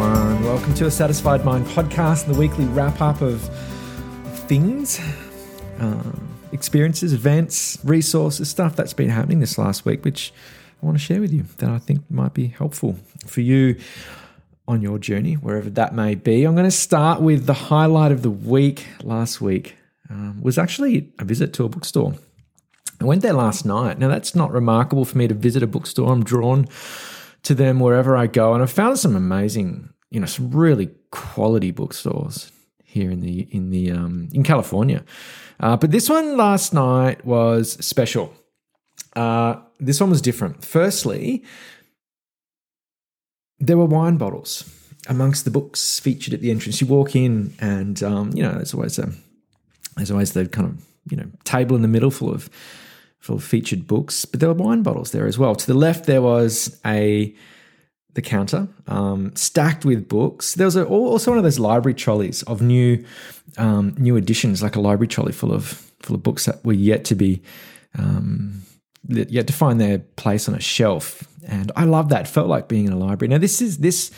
everyone. Welcome to a Satisfied Mind podcast, the weekly wrap up of things, uh, experiences, events, resources, stuff that's been happening this last week, which I want to share with you that I think might be helpful for you on your journey, wherever that may be. I'm going to start with the highlight of the week last week. Um, was actually a visit to a bookstore. I went there last night. Now, that's not remarkable for me to visit a bookstore. I'm drawn to them wherever I go. And I've found some amazing, you know, some really quality bookstores here in the in the um, in California. Uh, but this one last night was special. Uh, this one was different. Firstly, there were wine bottles amongst the books featured at the entrance. You walk in, and um, you know, there's always a there's always the kind of you know table in the middle full of full featured books, but there were wine bottles there as well. To the left, there was a the counter um, stacked with books. There was a, also one of those library trolleys of new um, new editions, like a library trolley full of full of books that were yet to be um, yet to find their place on a shelf. And I love that. It felt like being in a library. Now this is this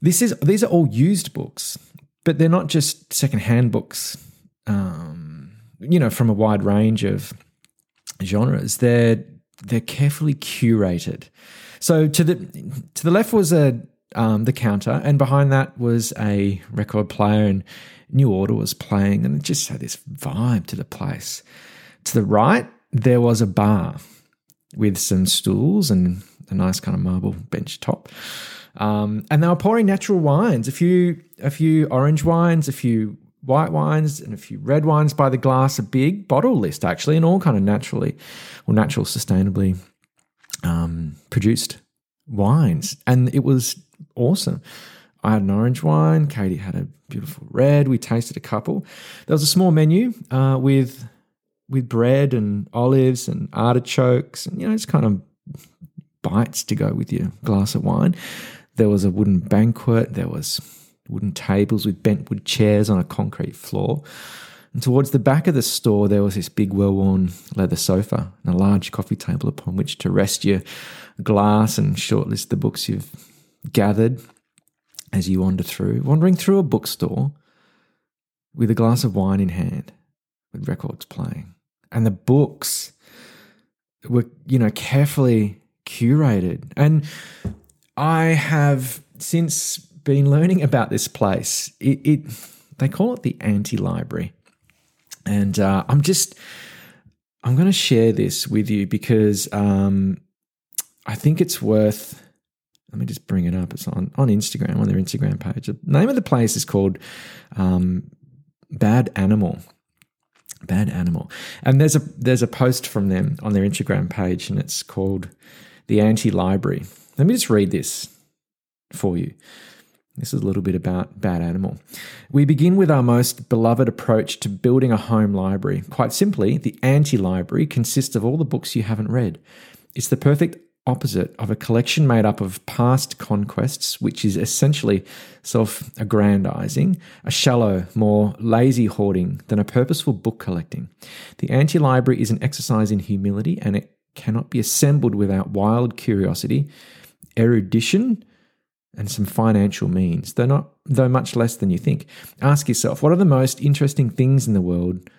this is these are all used books, but they're not just secondhand books. Um, you know, from a wide range of genres. They're they're carefully curated. So to the to the left was a um, the counter, and behind that was a record player, and New Order was playing, and it just had this vibe to the place. To the right, there was a bar with some stools and a nice kind of marble bench top. Um, and they were pouring natural wines, a few a few orange wines, a few white wines and a few red wines by the glass, a big bottle list actually, and all kind of naturally or natural, sustainably um, produced wines. And it was awesome. I had an orange wine. Katie had a beautiful red. We tasted a couple. There was a small menu uh, with with bread and olives and artichokes and you know it's kind of bites to go with your glass of wine. There was a wooden banquet. There was wooden tables with bent wood chairs on a concrete floor. And towards the back of the store, there was this big, well worn leather sofa and a large coffee table upon which to rest your glass and shortlist the books you've gathered as you wander through. Wandering through a bookstore with a glass of wine in hand, with records playing. And the books were, you know, carefully curated. And I have since been learning about this place. It, it they call it the anti library, and uh, I'm just I'm going to share this with you because um, I think it's worth. Let me just bring it up. It's on on Instagram on their Instagram page. The name of the place is called um, Bad Animal. Bad Animal, and there's a there's a post from them on their Instagram page, and it's called the Anti Library. Let me just read this for you. This is a little bit about Bad Animal. We begin with our most beloved approach to building a home library. Quite simply, the anti library consists of all the books you haven't read. It's the perfect opposite of a collection made up of past conquests, which is essentially self aggrandizing, a shallow, more lazy hoarding than a purposeful book collecting. The anti library is an exercise in humility and it cannot be assembled without wild curiosity, erudition, and some financial means, though not though much less than you think. Ask yourself, what are the most interesting things in the world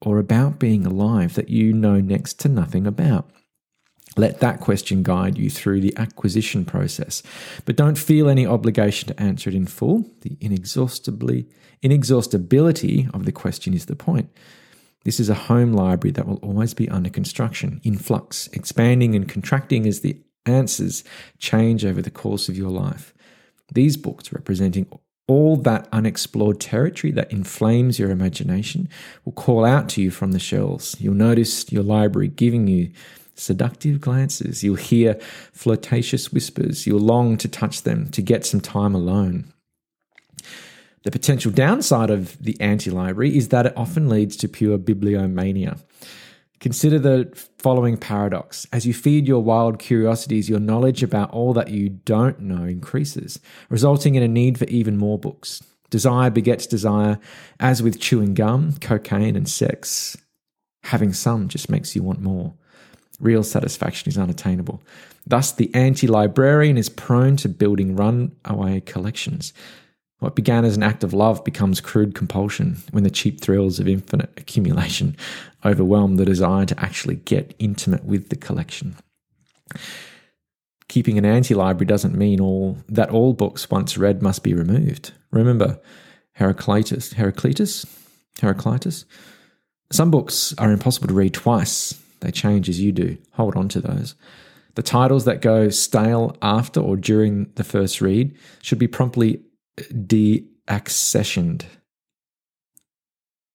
or about being alive that you know next to nothing about? Let that question guide you through the acquisition process, but don't feel any obligation to answer it in full. The inexhaustibly inexhaustibility of the question is the point. This is a home library that will always be under construction, in flux, expanding and contracting as the answers change over the course of your life. These books, representing all that unexplored territory that inflames your imagination, will call out to you from the shelves. You'll notice your library giving you seductive glances. You'll hear flirtatious whispers. You'll long to touch them, to get some time alone. The potential downside of the anti library is that it often leads to pure bibliomania. Consider the following paradox. As you feed your wild curiosities, your knowledge about all that you don't know increases, resulting in a need for even more books. Desire begets desire, as with chewing gum, cocaine, and sex. Having some just makes you want more. real satisfaction is unattainable. Thus, the anti librarian is prone to building runaway collections. What began as an act of love becomes crude compulsion when the cheap thrills of infinite accumulation overwhelm the desire to actually get intimate with the collection. Keeping an anti library doesn't mean all that all books once read must be removed. Remember Heraclitus, Heraclitus, Heraclitus. Some books are impossible to read twice. They change as you do. Hold on to those. The titles that go stale after or during the first read should be promptly deaccessioned.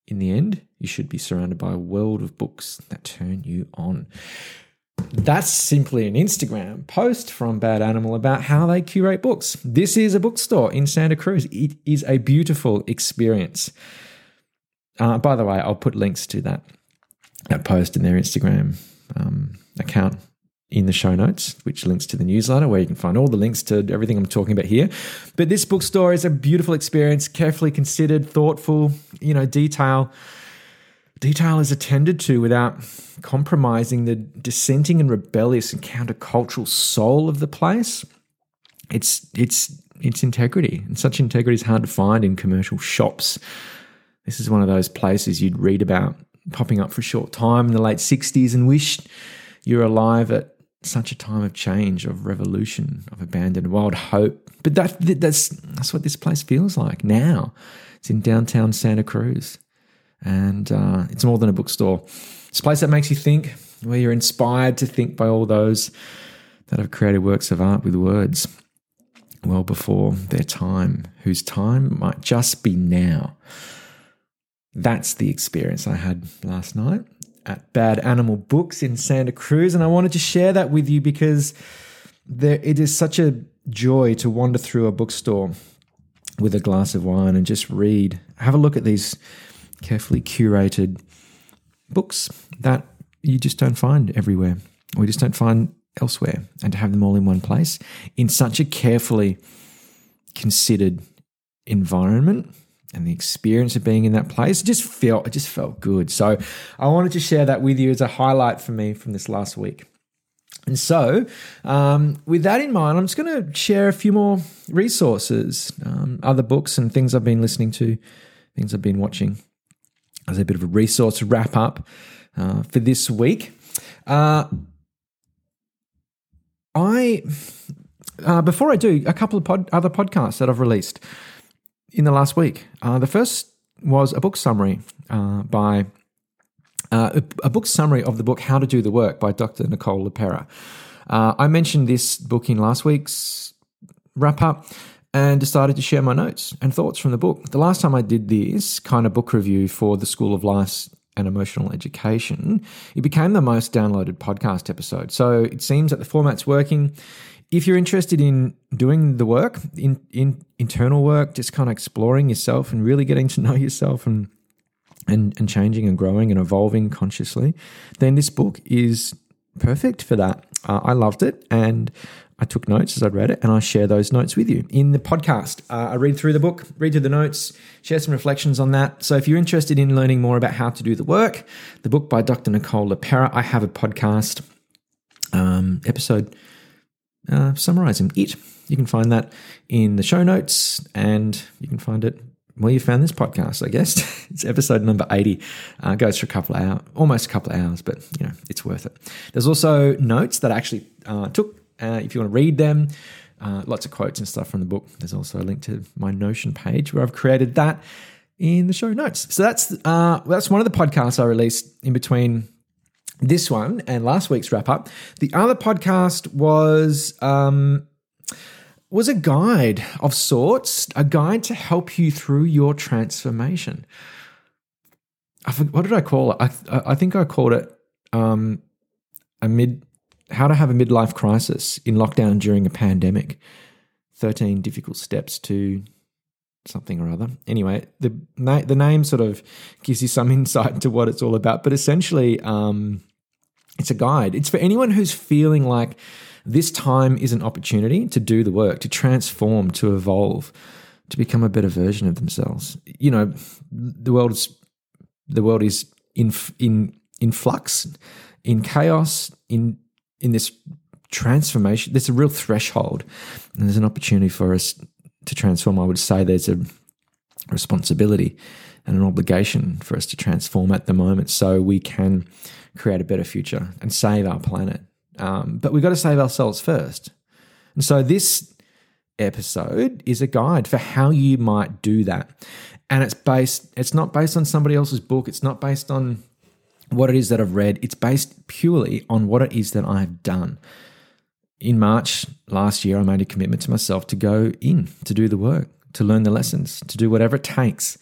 In the end, you should be surrounded by a world of books that turn you on. That's simply an Instagram post from Bad Animal about how they curate books. This is a bookstore in Santa Cruz. It is a beautiful experience. Uh, by the way, I'll put links to that that post in their Instagram um, account in the show notes, which links to the newsletter where you can find all the links to everything I'm talking about here. But this bookstore is a beautiful experience, carefully considered, thoughtful, you know, detail. Detail is attended to without compromising the dissenting and rebellious and countercultural soul of the place. It's it's its integrity. And such integrity is hard to find in commercial shops. This is one of those places you'd read about popping up for a short time in the late 60s and wish you're alive at such a time of change, of revolution, of abandoned wild hope. But that, that's, that's what this place feels like now. It's in downtown Santa Cruz. And uh, it's more than a bookstore. It's a place that makes you think, where you're inspired to think by all those that have created works of art with words well before their time, whose time might just be now. That's the experience I had last night at Bad Animal Books in Santa Cruz. And I wanted to share that with you because there, it is such a joy to wander through a bookstore with a glass of wine and just read. Have a look at these carefully curated books that you just don't find everywhere. We just don't find elsewhere. And to have them all in one place in such a carefully considered environment and the experience of being in that place just felt it just felt good. So i wanted to share that with you as a highlight for me from this last week. And so um, with that in mind i'm just going to share a few more resources um, other books and things i've been listening to things i've been watching as a bit of a resource wrap up uh, for this week. Uh, i uh, before i do a couple of pod, other podcasts that i've released in the last week. Uh, the first was a book summary uh, by uh, a, book summary of the book How to Do the Work by Dr. Nicole LePera. Uh, I mentioned this book in last week's wrap up and decided to share my notes and thoughts from the book. The last time I did this kind of book review for the School of Life and Emotional Education, it became the most downloaded podcast episode. So it seems that the format's working if you're interested in doing the work, in, in internal work, just kind of exploring yourself and really getting to know yourself and and and changing and growing and evolving consciously, then this book is perfect for that. Uh, I loved it and I took notes as I read it, and I share those notes with you in the podcast. Uh, I read through the book, read through the notes, share some reflections on that. So, if you're interested in learning more about how to do the work, the book by Dr. Nicole LePera, I have a podcast um, episode uh, summarizing it. You can find that in the show notes and you can find it where you found this podcast, I guess. it's episode number 80. Uh, goes for a couple of hours, almost a couple of hours, but you know, it's worth it. There's also notes that I actually uh, took. Uh, if you want to read them, uh, lots of quotes and stuff from the book. There's also a link to my Notion page where I've created that in the show notes. So that's uh, that's one of the podcasts I released in between this one and last week's wrap up. The other podcast was um, was a guide of sorts, a guide to help you through your transformation. I forget, what did I call it? I, I think I called it um, a mid how to have a midlife crisis in lockdown during a pandemic. Thirteen difficult steps to something or other. Anyway, the the name sort of gives you some insight into what it's all about. But essentially, um, it's a guide. It's for anyone who's feeling like this time is an opportunity to do the work, to transform, to evolve, to become a better version of themselves. You know, the world is the world is in in in flux, in chaos, in in this transformation, there's a real threshold, and there's an opportunity for us to transform. I would say there's a responsibility and an obligation for us to transform at the moment, so we can create a better future and save our planet. Um, but we've got to save ourselves first. And so this episode is a guide for how you might do that. And it's based, it's not based on somebody else's book. It's not based on what it is that I've read. It's based purely on what it is that I've done. In March last year, I made a commitment to myself to go in, to do the work, to learn the lessons, to do whatever it takes.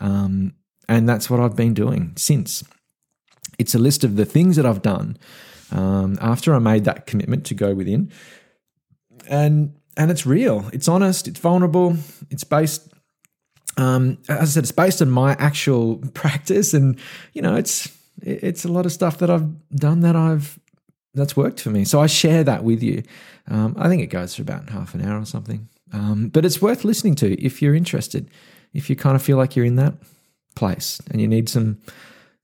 Um, and that's what I've been doing since. It's a list of the things that I've done um, after I made that commitment to go within. And and it's real. It's honest. It's vulnerable. It's based. Um, as I said, it's based on my actual practice, and you know, it's it's a lot of stuff that I've done that I've that's worked for me. So I share that with you. Um, I think it goes for about half an hour or something, um, but it's worth listening to if you're interested. If you kind of feel like you're in that place and you need some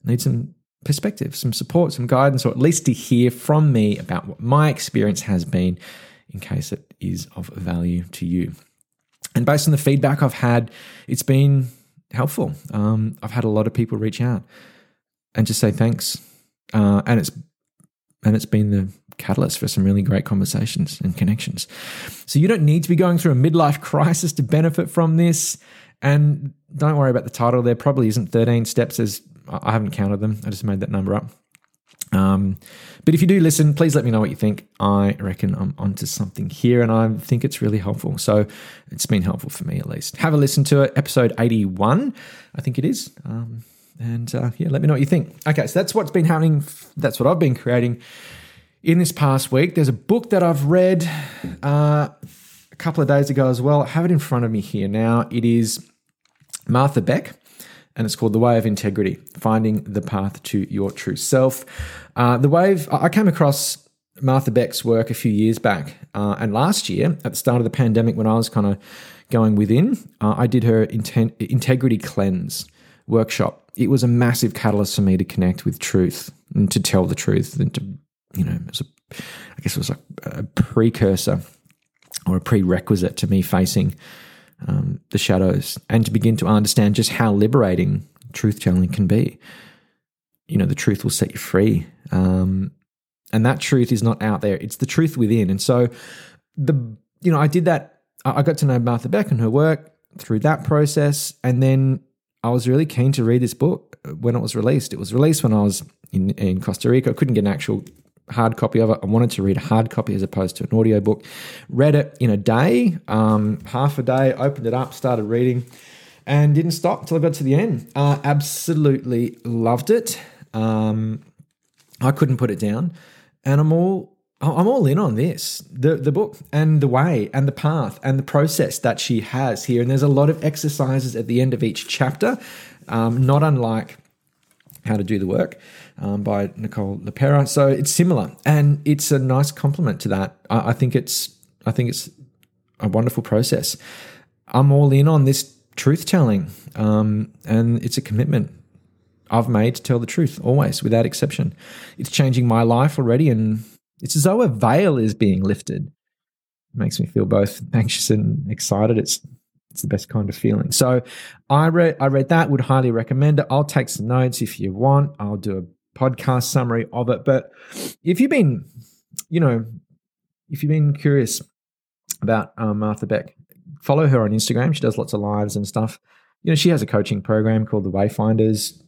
need some perspective, some support, some guidance, or at least to hear from me about what my experience has been in case it is of value to you. And based on the feedback I've had, it's been helpful. Um, I've had a lot of people reach out and just say thanks, uh, and it's and it's been the catalyst for some really great conversations and connections. So you don't need to be going through a midlife crisis to benefit from this. And don't worry about the title. There probably isn't 13 steps as I haven't counted them. I just made that number up. Um, but if you do listen, please let me know what you think. I reckon I'm onto something here and I think it's really helpful. So it's been helpful for me at least. Have a listen to it, episode 81, I think it is. Um, and uh, yeah, let me know what you think. Okay, so that's what's been happening. That's what I've been creating in this past week. There's a book that I've read uh, a couple of days ago as well. I have it in front of me here now. It is Martha Beck and it's called The Way of Integrity Finding the Path to Your True Self. Uh, the Wave, I came across Martha Beck's work a few years back. Uh, and last year, at the start of the pandemic, when I was kind of going within, uh, I did her inten- Integrity Cleanse workshop. It was a massive catalyst for me to connect with truth and to tell the truth and to, you know, it was a, I guess it was like a precursor or a prerequisite to me facing um, the shadows and to begin to understand just how liberating truth telling can be. You know, the truth will set you free. Um, and that truth is not out there, it's the truth within. And so, the you know, I did that. I got to know Martha Beck and her work through that process. And then I was really keen to read this book when it was released. It was released when I was in, in Costa Rica. I couldn't get an actual hard copy of it. I wanted to read a hard copy as opposed to an audio book. Read it in a day, um, half a day, opened it up, started reading, and didn't stop until I got to the end. Uh, absolutely loved it. Um, I couldn't put it down. And I'm all I'm all in on this the the book and the way and the path and the process that she has here. And there's a lot of exercises at the end of each chapter, um, not unlike how to Do the Work um, by Nicole LePera. So it's similar, and it's a nice complement to that. I, I think it's I think it's a wonderful process. I'm all in on this truth telling, um, and it's a commitment I've made to tell the truth always, without exception. It's changing my life already, and it's as though a veil is being lifted. It makes me feel both anxious and excited. It's it's the best kind of feeling. So I read I read that, would highly recommend it. I'll take some notes if you want. I'll do a podcast summary of it. But if you've been, you know, if you've been curious about um, Martha Beck, follow her on Instagram. She does lots of lives and stuff. You know, she has a coaching program called the Wayfinders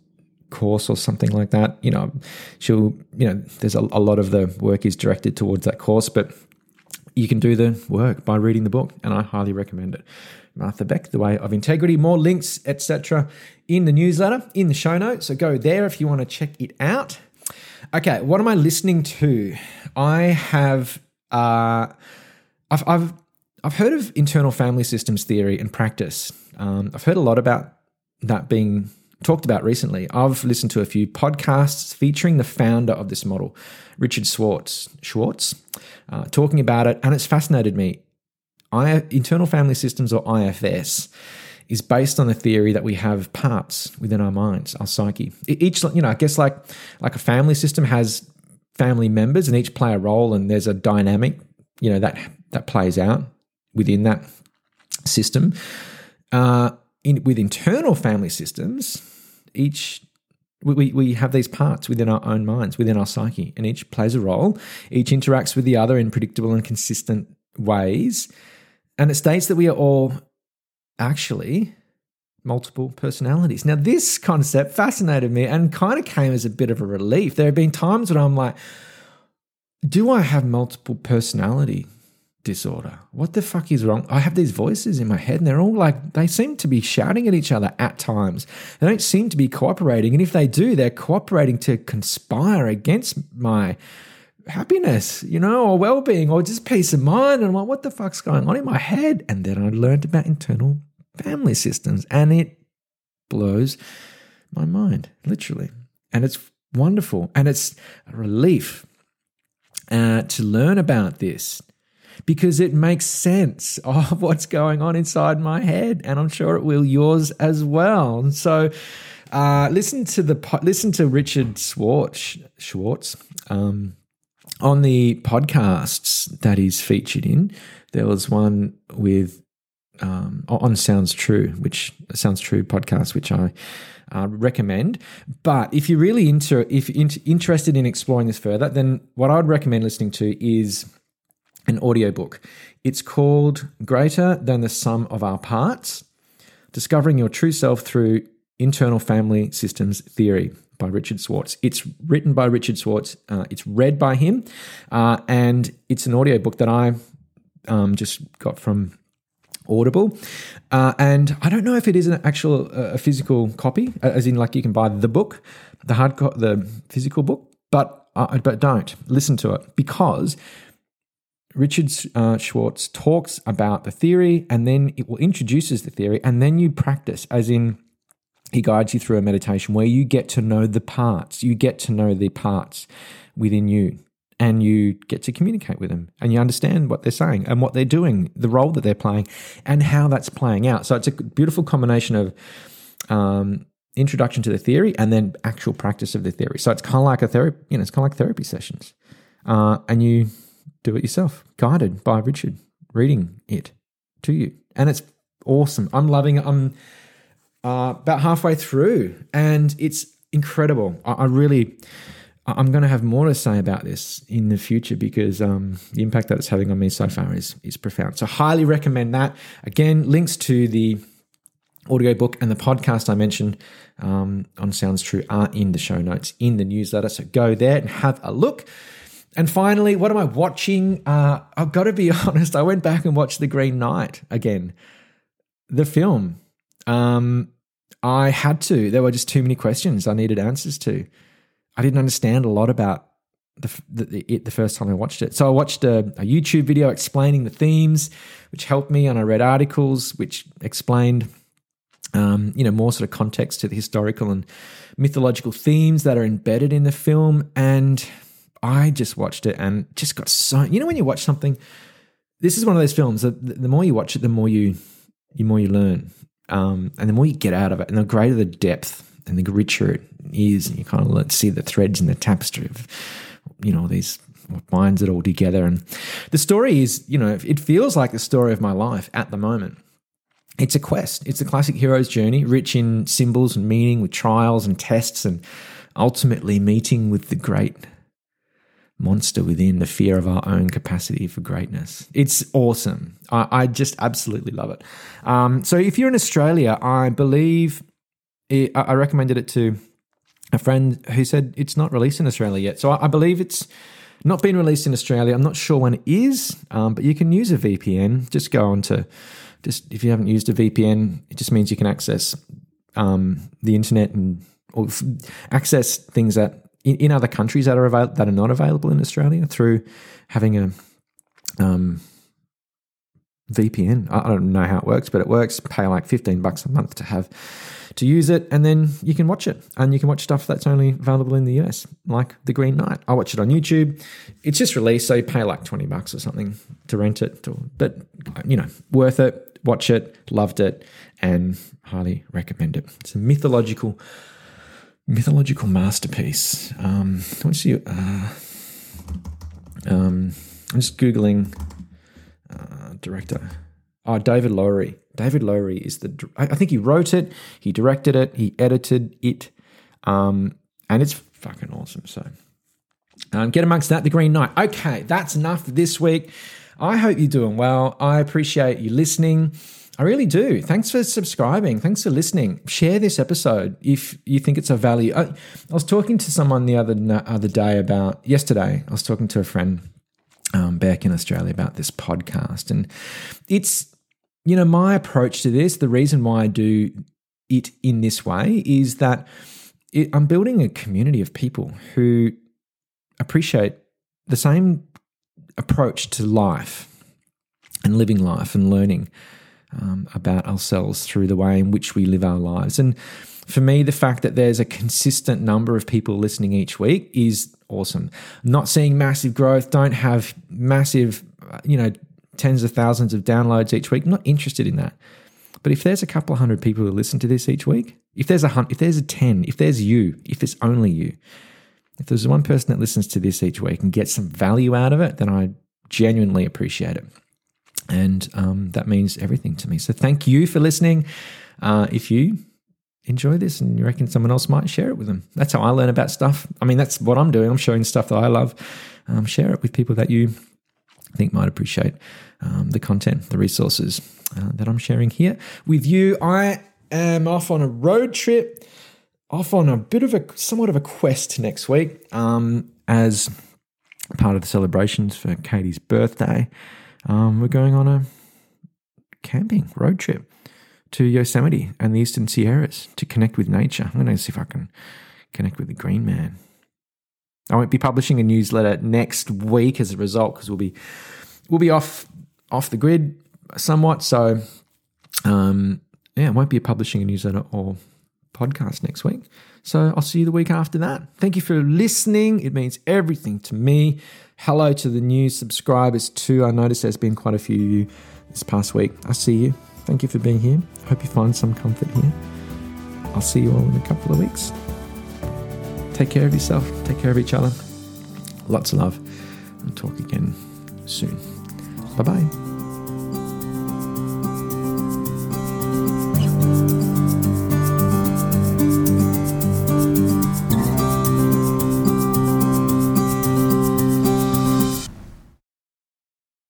course or something like that. You know, she'll, you know, there's a, a lot of the work is directed towards that course, but you can do the work by reading the book, and I highly recommend it. Martha Beck, The Way of Integrity. More links, etc., in the newsletter, in the show notes. So go there if you want to check it out. Okay, what am I listening to? I have, uh, I've, I've, I've heard of internal family systems theory and practice. Um, I've heard a lot about that being talked about recently. I've listened to a few podcasts featuring the founder of this model, Richard Schwartz, Schwartz, uh, talking about it, and it's fascinated me. I, internal family systems or IFS is based on the theory that we have parts within our minds, our psyche. Each, you know, I guess like like a family system has family members and each play a role and there's a dynamic, you know, that that plays out within that system. Uh, in, with internal family systems, each we, we have these parts within our own minds, within our psyche, and each plays a role. Each interacts with the other in predictable and consistent ways. And it states that we are all actually multiple personalities. Now, this concept fascinated me and kind of came as a bit of a relief. There have been times when I'm like, do I have multiple personality disorder? What the fuck is wrong? I have these voices in my head and they're all like, they seem to be shouting at each other at times. They don't seem to be cooperating. And if they do, they're cooperating to conspire against my happiness, you know, or well being, or just peace of mind. And I'm like, what the fuck's going on in my head? And then I learned about internal family systems and it blows my mind, literally. And it's wonderful. And it's a relief uh, to learn about this because it makes sense of what's going on inside my head. And I'm sure it will yours as well. And so, uh, listen to the listen to Richard Schwartz, Schwartz um, on the podcasts that he's featured in. There was one with um, on Sounds True, which Sounds True podcast, which I uh, recommend. But if you're really into, if in, interested in exploring this further, then what I would recommend listening to is an audiobook. It's called Greater Than the Sum of Our Parts Discovering Your True Self Through Internal Family Systems Theory by Richard Schwartz. It's written by Richard Schwartz, uh, it's read by him, uh, and it's an audiobook that I um, just got from Audible. Uh, and I don't know if it is an actual uh, a physical copy, as in like you can buy the book, the hard co- the physical book, but but don't listen to it because Richard uh, Schwartz talks about the theory, and then it will introduces the theory, and then you practice, as in he guides you through a meditation where you get to know the parts, you get to know the parts within you and you get to communicate with them and you understand what they're saying and what they're doing, the role that they're playing, and how that's playing out. So it's a beautiful combination of um, introduction to the theory and then actual practice of the theory. So it's kind of like a therapy, you know, it's kind of like therapy sessions. Uh, and you do it yourself, guided by Richard, reading it to you. And it's awesome. I'm loving it. I'm uh, about halfway through and it's incredible. I, I really I'm going to have more to say about this in the future because um, the impact that it's having on me so far is is profound. So highly recommend that. Again, links to the audiobook and the podcast I mentioned um, on Sounds True are in the show notes in the newsletter. So go there and have a look. And finally, what am I watching? Uh, I've got to be honest. I went back and watched The Green Knight again, the film. Um, I had to. There were just too many questions I needed answers to. I didn't understand a lot about the, the, it the first time I watched it. So I watched a, a, YouTube video explaining the themes, which helped me, and I read articles which explained, um, you know, more sort of context to the historical and mythological themes that are embedded in the film. And I just watched it and just got so you know when you watch something. This is one of those films that the more you watch it, the more you, the more you learn, um, and the more you get out of it, and the greater the depth and the richer it is, and you kind of let see the threads in the tapestry of, you know, these what binds it all together. And the story is, you know, it feels like the story of my life at the moment. It's a quest. It's a classic hero's journey, rich in symbols and meaning, with trials and tests, and ultimately meeting with the great monster within the fear of our own capacity for greatness. It's awesome. I, I just absolutely love it. Um, so, if you're in Australia, I believe it, I recommended it to a friend who said it's not released in Australia yet. So I, I believe it's not been released in Australia. I'm not sure when it is, um, but you can use a VPN. Just go on to just if you haven't used a VPN, it just means you can access um, the internet and or access things that in, in, other countries that are avail- that are not available in Australia through having a um, VPN. I, don't know how it works, but it works. Pay like 15 bucks a month to have to use it, and then you can watch it. And you can watch stuff that's only available in the US, like The Green Knight. I watch it on YouTube. It's just released, so you pay like 20 bucks or something to rent it. But, you know, worth it. Watch it. Loved it. And highly recommend it. It's a mythological, mythological masterpiece. Um, what's you? Uh, Um, I'm just googling uh, director. Oh, David Lowery. David Lowery is the. I think he wrote it, he directed it, he edited it, um, and it's fucking awesome. So um, get amongst that. The Green Knight. Okay, that's enough for this week. I hope you're doing well. I appreciate you listening. I really do. Thanks for subscribing. Thanks for listening. Share this episode if you think it's of value. I, I was talking to someone the other other day about yesterday. I was talking to a friend um, back in Australia about this podcast, and it's you know my approach to this. The reason why I do it in this way is that it, I'm building a community of people who appreciate the same approach to life and living life and learning um, about ourselves through the way in which we live our lives. And for me, the fact that there's a consistent number of people listening each week is awesome. Not seeing massive growth, don't have massive, you know, tens of thousands of downloads each week. I'm not interested in that. But if there's a couple of hundred people who listen to this each week, if there's a if there's a ten, if there's you, if it's only you, if there's one person that listens to this each week and gets some value out of it, then I genuinely appreciate it. And um, that means everything to me. So thank you for listening. Uh, if you enjoy this and you reckon someone else might share it with them, that's how I learn about stuff. I mean, that's what I'm doing. I'm showing stuff that I love. Um, share it with people that you think might appreciate um, the content, the resources uh, that I'm sharing here with you. I am off on a road trip, off on a bit of a somewhat of a quest next week um, as part of the celebrations for Katie's birthday um, we're going on a camping road trip to Yosemite and the Eastern Sierras to connect with nature. I'm going to see if I can connect with the Green Man. I won't be publishing a newsletter next week as a result because we'll be we'll be off off the grid somewhat. So um, yeah, I won't be publishing a newsletter or podcast next week. So I'll see you the week after that. Thank you for listening. It means everything to me. Hello to the new subscribers too. I noticed there's been quite a few of you this past week. I see you. Thank you for being here. I hope you find some comfort here. I'll see you all in a couple of weeks. Take care of yourself. Take care of each other. Lots of love. And talk again soon. Bye bye.